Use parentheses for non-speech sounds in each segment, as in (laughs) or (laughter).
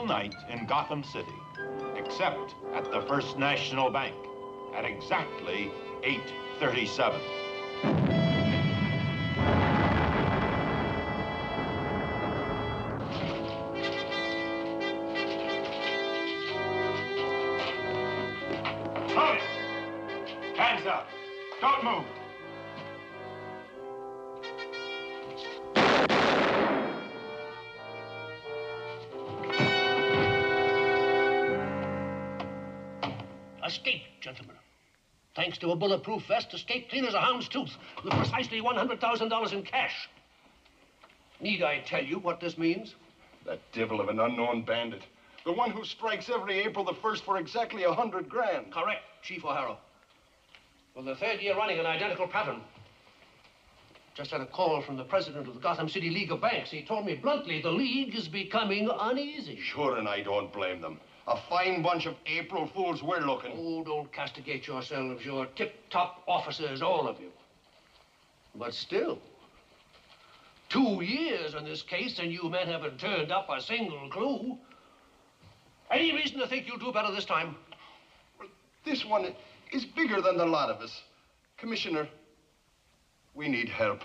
Night in Gotham City, except at the First National Bank at exactly 837. Escaped, gentlemen. Thanks to a bulletproof vest, escaped clean as a hound's tooth, with precisely $100,000 in cash. Need I tell you what this means? That devil of an unknown bandit. The one who strikes every April the 1st for exactly a hundred grand. Correct, Chief O'Hara. For the third year running, an identical pattern. Just had a call from the president of the Gotham City League of Banks. He told me bluntly the league is becoming uneasy. Sure, and I don't blame them. A fine bunch of April fools we're looking. Oh, don't castigate yourselves. You're tip-top officers, all of you. But still, two years in this case, and you men haven't turned up a single clue. Any reason to think you'll do better this time? This one is bigger than the lot of us. Commissioner, we need help.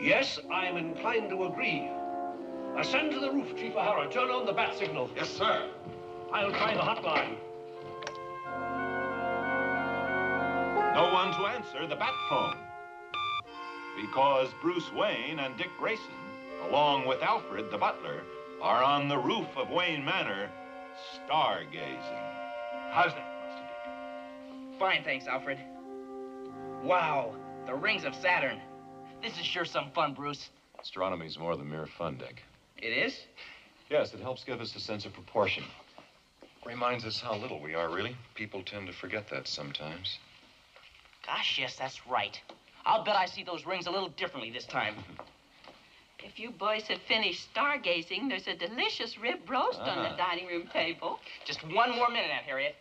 Yes, I'm inclined to agree. Ascend to the roof, Chief O'Hara. Turn on the bat signal. Yes, sir. I'll try the hotline. No one to answer the bat phone. Because Bruce Wayne and Dick Grayson, along with Alfred the butler, are on the roof of Wayne Manor stargazing. How's that, Master Dick? Fine, thanks, Alfred. Wow, the rings of Saturn. This is sure some fun, Bruce. Astronomy's more than mere fun, Dick. It is? Yes, it helps give us a sense of proportion. Reminds us how little we are, really. People tend to forget that sometimes. Gosh, yes, that's right. I'll bet I see those rings a little differently this time. (laughs) If you boys have finished stargazing, there's a delicious rib roast on the Ah. dining room table. Just one more minute, Aunt Harriet.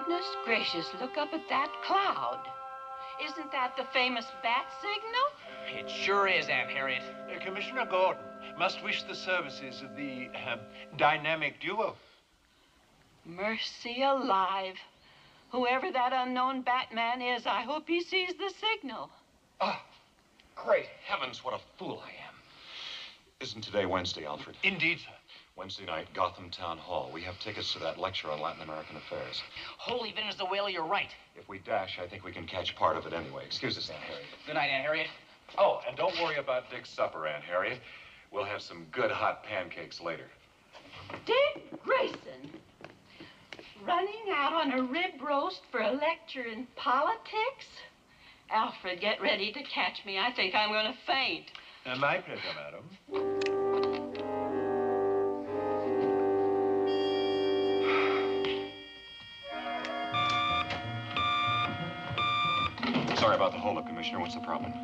Goodness gracious, look up at that cloud. Isn't that the famous bat signal? It sure is, Aunt Harriet. Uh, Commissioner Gordon must wish the services of the um, dynamic duo. Mercy alive. Whoever that unknown Batman is, I hope he sees the signal. Ah! Great heavens, what a fool I am. Isn't today Wednesday, Alfred? Indeed, sir. Wednesday night, Gotham Town Hall. We have tickets to that lecture on Latin American affairs. Holy Vinters the Whale, you're right. If we dash, I think we can catch part of it anyway. Excuse us, Aunt Harriet. Good night, Aunt Harriet. Oh, and don't worry about Dick's supper, Aunt Harriet. We'll have some good hot pancakes later. Dick Grayson. Running out on a rib roast for a lecture in politics? Alfred, get ready to catch me. I think I'm going to faint. Uh, my pleasure, madam. Sorry about the holdup, Commissioner. What's the problem?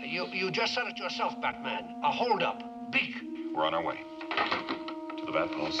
You, you just said it yourself, Batman. A holdup. Big. We're on our way. To the Bat Poles.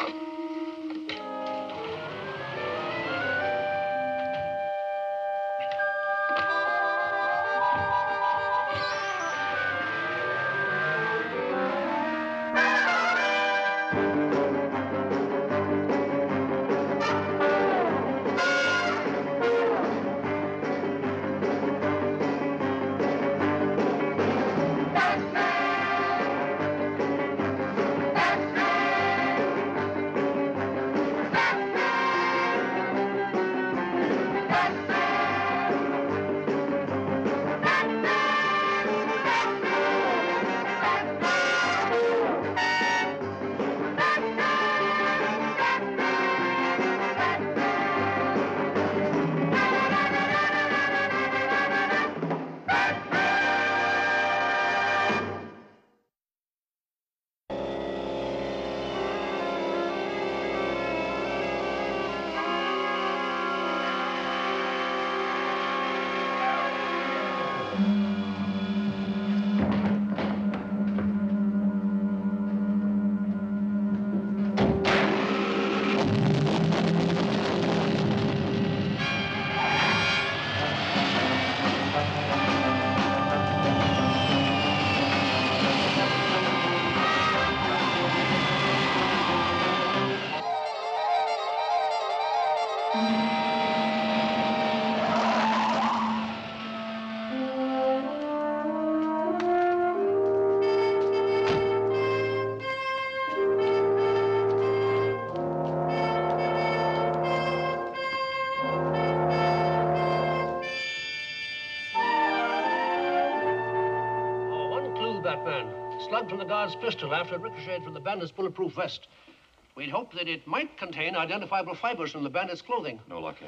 Oh, one clue, Batman. Slug from the guard's pistol after it ricocheted from the bandit's bulletproof vest. We'd hoped that it might contain identifiable fibers from the bandit's clothing. No luck, eh?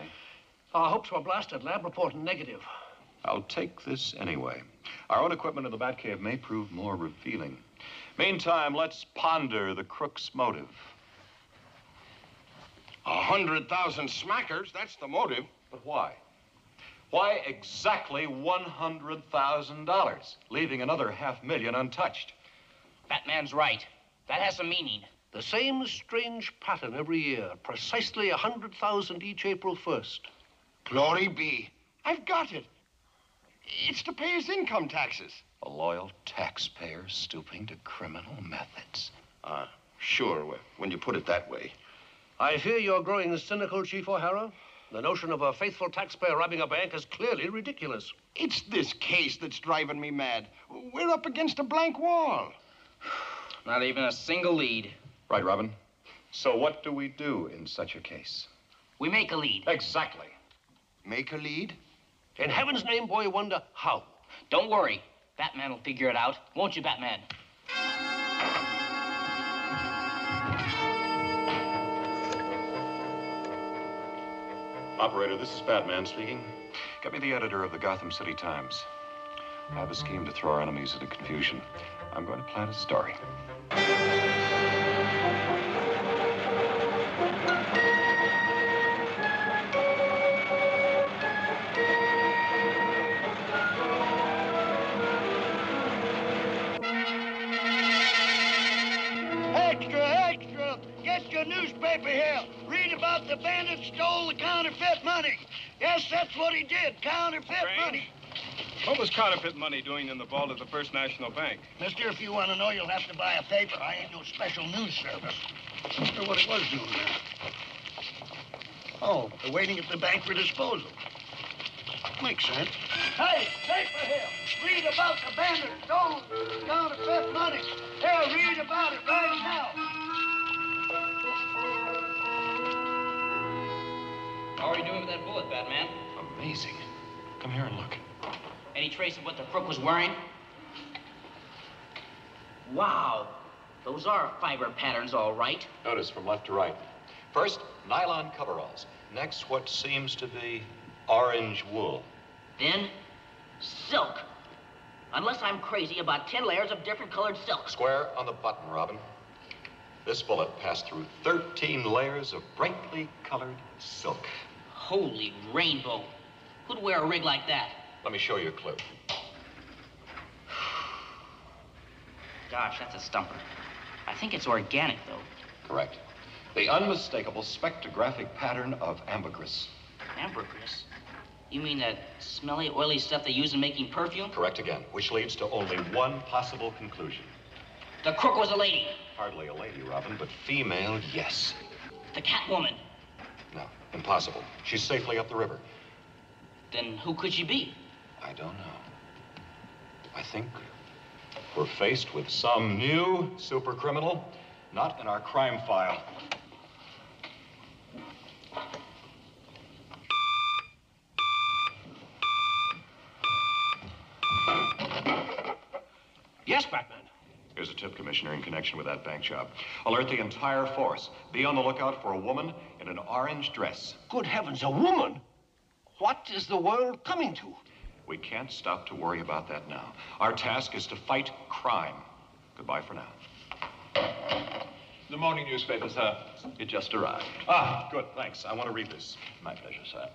Our hopes were blasted. Lab report negative. I'll take this anyway. Our own equipment in the Batcave may prove more revealing. Meantime, let's ponder the crook's motive. A hundred thousand smackers, that's the motive. But why? Why exactly $100,000, leaving another half million untouched? Batman's right. That has some meaning. The same strange pattern every year. Precisely a 100,000 each April 1st. Glory be. I've got it. It's to pay his income taxes. A loyal taxpayer stooping to criminal methods. Uh, sure, when you put it that way. I fear you're growing cynical, Chief O'Hara. The notion of a faithful taxpayer robbing a bank is clearly ridiculous. It's this case that's driving me mad. We're up against a blank wall. (sighs) Not even a single lead. Right, Robin? So what do we do in such a case? We make a lead. Exactly. Make a lead? In heaven's name, boy, wonder how. Don't worry. Batman will figure it out. Won't you, Batman? Operator, this is Batman speaking. Get me the editor of the Gotham City Times. I have a scheme to throw our enemies into confusion. I'm going to plant a story. Newspaper here. Read about the bandit stole the counterfeit money. Yes, that's what he did. Counterfeit money. What was counterfeit money doing in the vault of the First National Bank? Mister, if you want to know, you'll have to buy a paper. I ain't no special news service. Wonder what it was doing there. Oh, they're waiting at the bank for disposal. Makes sense. Hey, paper here. Read about the bandit stole counterfeit money. Here, read about it right now. How are you doing with that bullet, Batman? Amazing. Come here and look. Any trace of what the crook was wearing? Wow. Those are fiber patterns, all right. Notice from left to right. First, nylon coveralls. Next, what seems to be orange wool. Then, silk. Unless I'm crazy, about 10 layers of different colored silk. Square on the button, Robin. This bullet passed through 13 layers of brightly colored silk. Holy rainbow. Who'd wear a rig like that? Let me show you a clue. Gosh, that's a stumper. I think it's organic, though. Correct. The unmistakable spectrographic pattern of ambergris. Ambergris. You mean that smelly, oily stuff they use in making perfume? Correct again, which leads to only one possible conclusion. The crook was a lady. Hardly a lady, Robin, but female, yes. The Catwoman. Impossible. She's safely up the river. Then who could she be? I don't know. I think we're faced with some new super criminal, not in our crime file. Yes, Batman. Here's a tip, Commissioner, in connection with that bank job. Alert the entire force. Be on the lookout for a woman in an orange dress. Good heavens, a woman? What is the world coming to? We can't stop to worry about that now. Our task is to fight crime. Goodbye for now. The morning newspaper, sir. It just arrived. Ah, good, thanks. I want to read this. My pleasure, sir.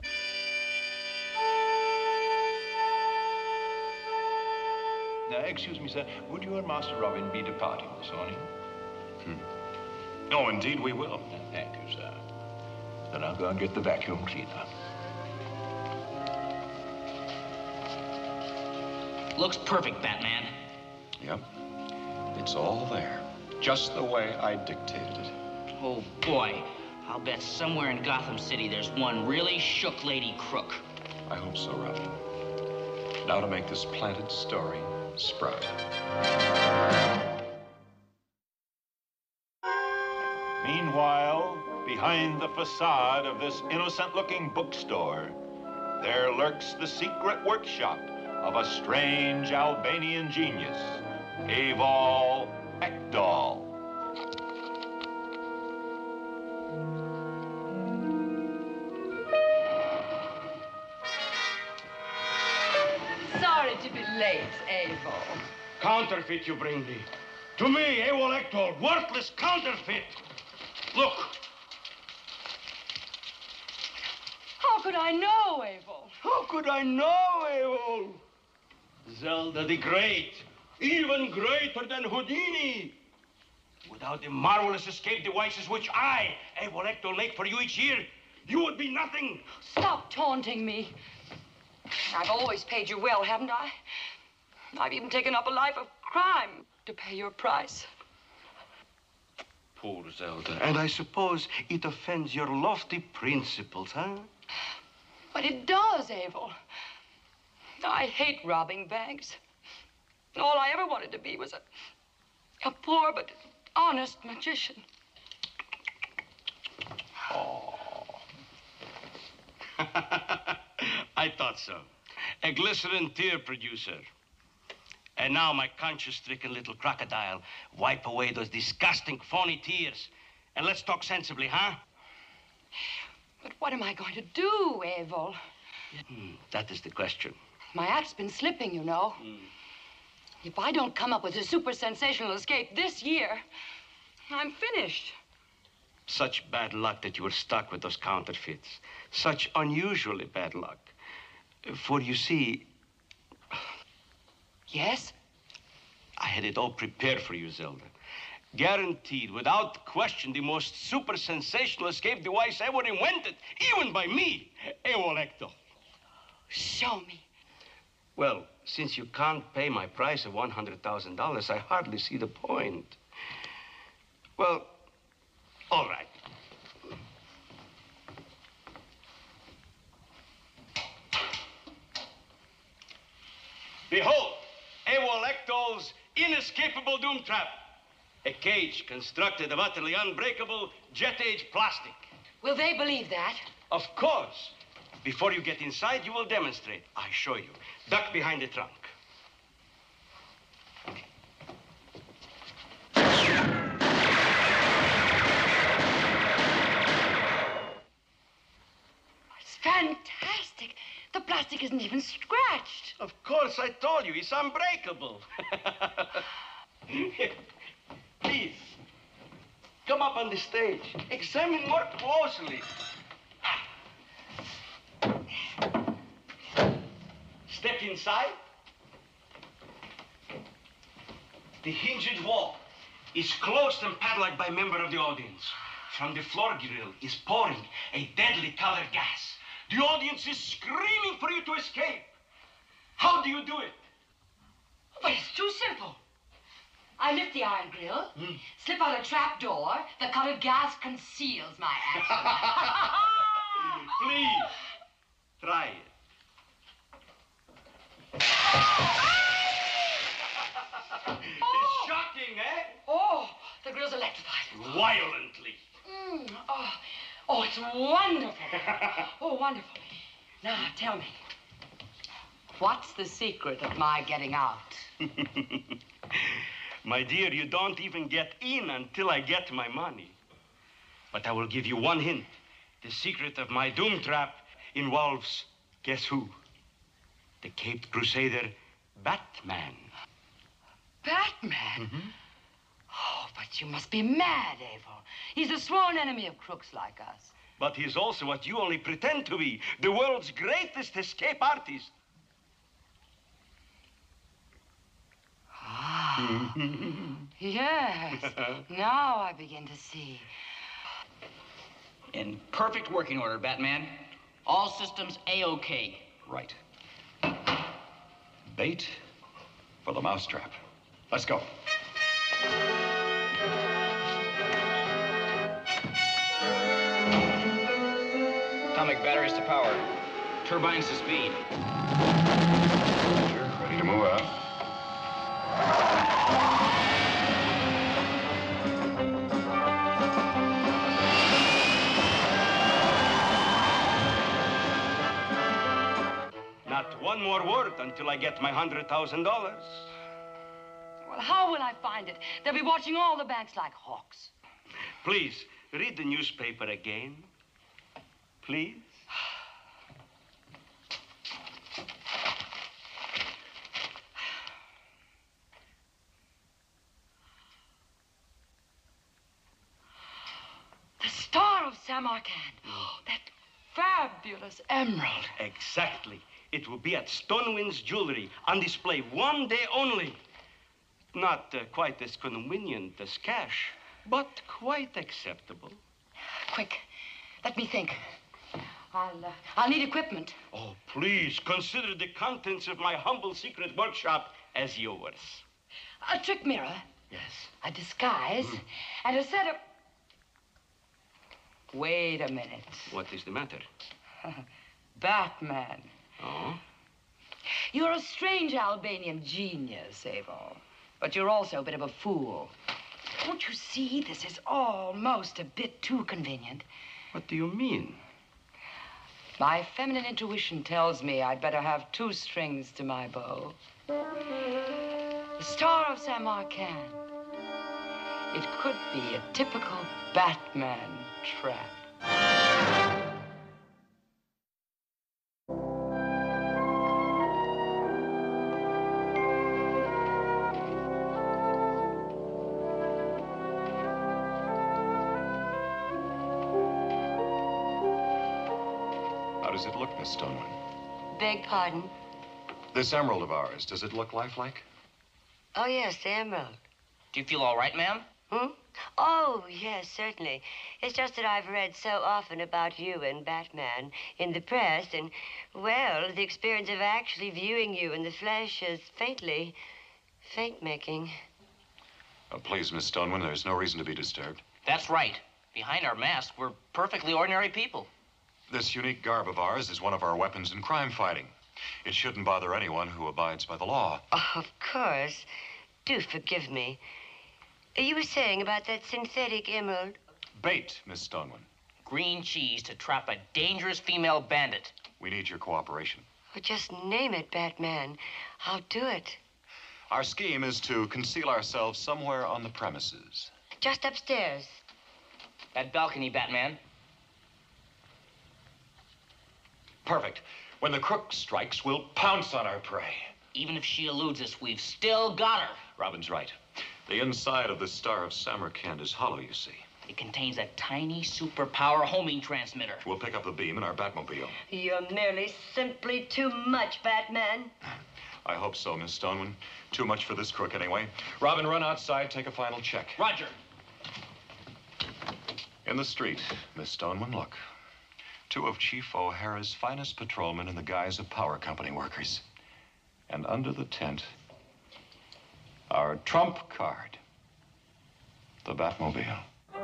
Now, excuse me, sir. Would you and Master Robin be departing this morning? Hmm. Oh, indeed we will. Uh, thank you, sir. Then I'll go and get the vacuum cleaner. Looks perfect, Batman. Yep. It's all there. Just the way I dictated it. Oh, boy. I'll bet somewhere in Gotham City there's one really shook lady crook. I hope so, Robin. Now to make this planted story sprout. Meanwhile, behind the facade of this innocent-looking bookstore, there lurks the secret workshop of a strange Albanian genius, Eivol Ekdol. Late. Counterfeit you bring me. To me, Eivol Ekdol, worthless counterfeit. Look, How could I know, Avo? how could I know, Ewell? Zelda the Great, even greater than Houdini. Without the marvelous escape devices which I, Eivol Ekdol, make for you each year, you would be nothing. Stop taunting me. I've always paid you well, haven't I? I've even taken up a life of crime to pay your price. Poor Zelda. And I suppose it offends your lofty principles, huh? But it does, Abel. I hate robbing banks. All I ever wanted to be was a, a poor but honest magician. (laughs) I thought so. A glycerin tear producer. And now my conscience-stricken little crocodile wipe away those disgusting phony tears. And let's talk sensibly, huh? But what am I going to do, Abel? Hmm, that is the question. My act's been slipping, you know. If I don't come up with a super sensational escape this year, I'm finished. Such bad luck that you were stuck with those counterfeits. Such unusually bad luck. For you see, Yes? I had it all prepared for you, Zelda. Guaranteed, without question, the most super sensational escape device ever invented, even by me, Ekdol. Show me. Well, since you can't pay my price of $100,000, I hardly see the point. Well, all right. Behold, Ekdol's inescapable doom trap. A cage constructed of utterly unbreakable jet-age plastic. Will they believe that? Of course. Before you get inside, you will demonstrate. I show you. Duck behind the trunk. It's fantastic. The plastic isn't even scratched. Of course, I told you, it's unbreakable. (laughs) Please, come up on the stage. Examine more closely. Step inside. The hinged wall is closed and padlocked by a member of the audience. From the floor grill is pouring a deadly colored gas. The audience is screaming for you to escape. How do you do it? But it's too simple. I lift the iron grill, slip out a trap door, the colored gas conceals my action. (laughs) Please, try it. It's shocking, eh? oh, the grill's electrified. Violently. Mm, oh, oh, it's wonderful. (laughs) oh, wonderful. Now, tell me, what's the secret of my getting out? (laughs) My dear, you don't even get in until I get my money. But I will give you one hint. The secret of my doom trap involves, guess who? The Caped Crusader, Batman. Batman? Oh, but you must be mad, Abel. He's a sworn enemy of crooks like us. But he's also what you only pretend to be, the world's greatest escape artist. Ah. (laughs) yes. Now I begin to see. In perfect working order, Batman. All systems A-OK. Right. Bait for the mousetrap. Let's go. Atomic batteries to power. Turbines to speed. Ready to move out. Not one more word until I get my hundred thousand dollars. Well, how will I find it? They'll be watching all the banks like hawks. Please, read the newspaper again. Please. The Samarkand. (gasps) that fabulous emerald. Exactly. It will be at Stonewind's Jewelry on display one day only. Not uh, quite as convenient as cash, but quite acceptable. Quick, let me think. I'll, uh, I'll need equipment. Oh, please consider the contents of my humble secret workshop as yours. A trick mirror, Yes. a disguise, and a set of. Wait a minute. What is the matter? (laughs) Batman. Oh? You're a strange Albanian genius, Abel. But you're also a bit of a fool. Don't you see this is almost a bit too convenient? What do you mean? My feminine intuition tells me I'd better have two strings to my bow. The Star of Samarkand. It could be a typical Batman trap. How does it look, Miss Stoneman? Beg pardon? This emerald of ours, does it look lifelike? Oh, yes, the emerald. Do you feel all right, ma'am? Hmm? Oh, yes, certainly. It's just that I've read so often about you and Batman in the press, and, well, the experience of actually viewing you in the flesh is faintly faint making. Uh, please, Miss Stoneman, there's no reason to be disturbed. That's right. Behind our mask, we're perfectly ordinary people. This unique garb of ours is one of our weapons in crime fighting. It shouldn't bother anyone who abides by the law. Oh, of course. Do forgive me. You were saying about that synthetic emerald? Bait, Miss Stoneman. Green cheese to trap a dangerous female bandit. We need your cooperation. Well, just name it, Batman. I'll do it. Our scheme is to conceal ourselves somewhere on the premises. Just upstairs. That balcony, Batman. Perfect. When the crook strikes, we'll pounce on our prey. Even if she eludes us, we've still got her. Robin's right. The inside of the Star of Samarkand is hollow, you see. It contains a tiny superpower homing transmitter. We'll pick up the beam in our Batmobile. You're merely simply too much, Batman. I hope so, Miss Stoneman. Too much for this crook, anyway. Robin, run outside, take a final check. Roger. In the street, Miss Stoneman, look. Two of Chief O'Hara's finest patrolmen in the guise of power company workers. And under the tent, our trump card, the Batmobile. (laughs)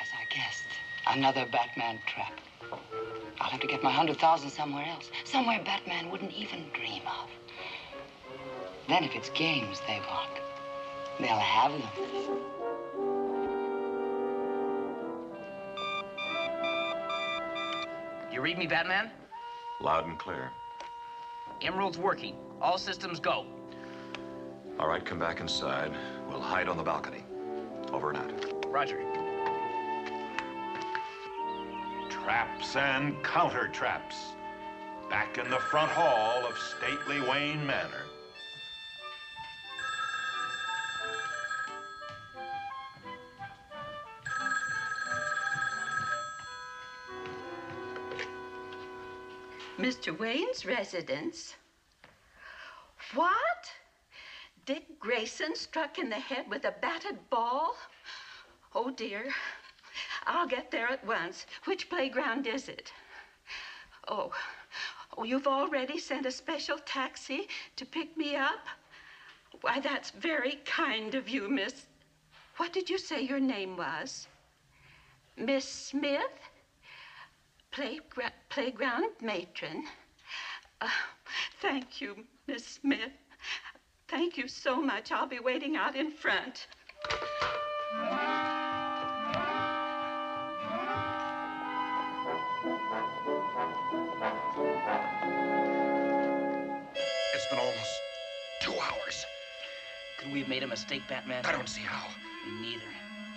As I guessed, another Batman trap. I'll have to get my hundred thousand somewhere else, somewhere Batman wouldn't even dream of. Then, if it's games they want, they'll have them. You read me, Batman? Loud and clear. Emerald's working. All systems go. All right, come back inside. We'll hide on the balcony. Over and out. Roger. Traps and counter traps. Back in the front hall of stately Wayne Manor. Mr. Wayne's residence. What? Dick Grayson struck in the head with a batted ball? Oh, dear. I'll get there at once. Which playground is it? Oh, Oh, you've already sent a special taxi to pick me up? Why, that's very kind of you, Miss. What did you say your name was? Miss Smith? Playgra- playground matron. Uh, thank you, Miss Smith. Thank you so much. I'll be waiting out in front. It's been almost two hours. Could we have made a mistake, Batman? I don't see how. Me neither.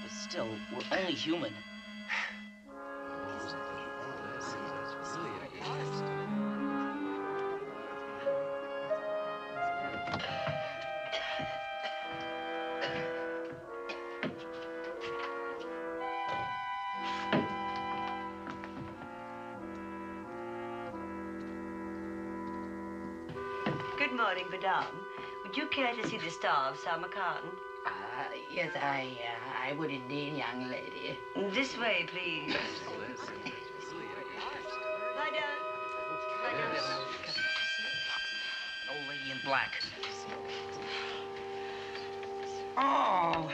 But still, we're only human. Morning, madame. Would you care to see the star of Samarkand? Uh, yes, I, uh, I would indeed, young lady. This way, please. An old lady in black. Oh,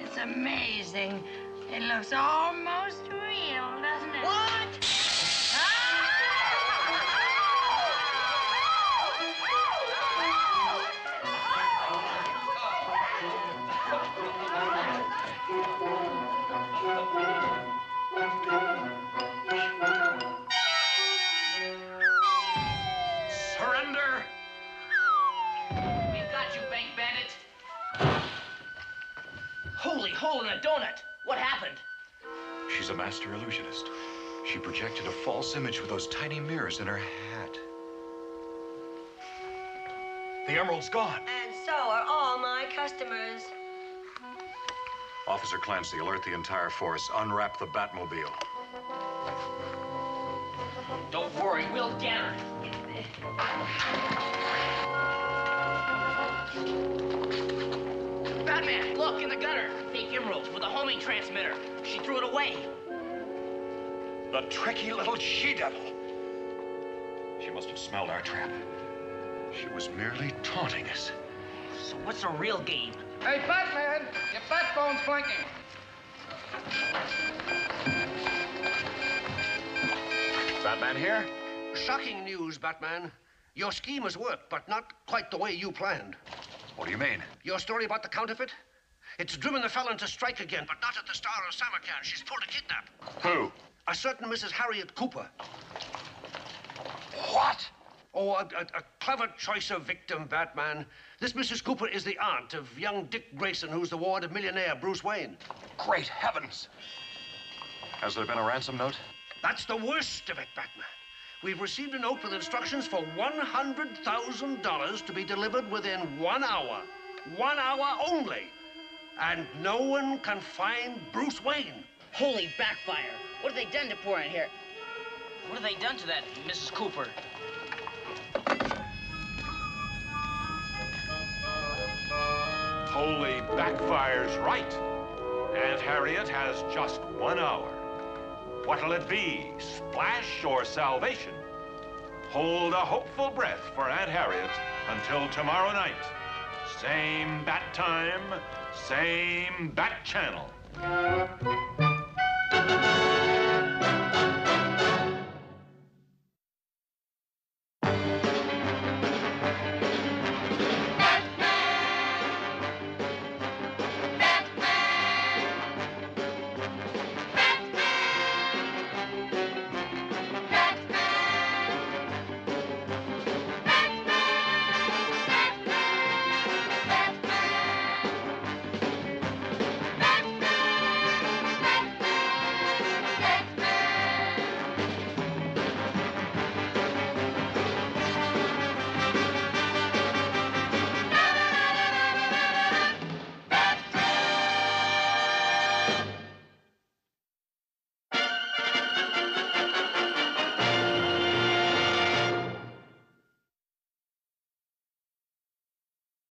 it's amazing. It looks almost master illusionist. She projected a false image with those tiny mirrors in her hat. The emerald's gone. And so are all my customers. Officer Clancy, alert the entire force. Unwrap the Batmobile. Don't worry, we'll get her. Batman, look, in the gutter. Fake emeralds with a homing transmitter. She threw it away. The tricky little she-devil. She must have smelled our trap. She was merely taunting us. So what's the real game? Hey, Batman, your bat phone's blinking. Batman here? Shocking news, Batman. Your scheme has worked, but not quite the way you planned. What do you mean? Your story about the counterfeit? It's driven the felon to strike again, but not at the Star of Samarkand. She's pulled a kidnap. Who? A certain Mrs. Harriet Cooper. What? Oh, a, a, a clever choice of victim, Batman. This Mrs. Cooper is the aunt of young Dick Grayson, who's the ward of millionaire Bruce Wayne. Great heavens! Has there been a ransom note? That's the worst of it, Batman. We've received a note with instructions for $100,000 to be delivered within one hour. One hour only. And no one can find Bruce Wayne. Holy backfire. What have they done to poor Aunt Harriet? What have they done to that Mrs. Cooper? Holy backfire's right. Aunt Harriet has just one hour. What'll it be, splash or salvation? Hold a hopeful breath for Aunt Harriet until tomorrow night. Same bat time, same bat channel.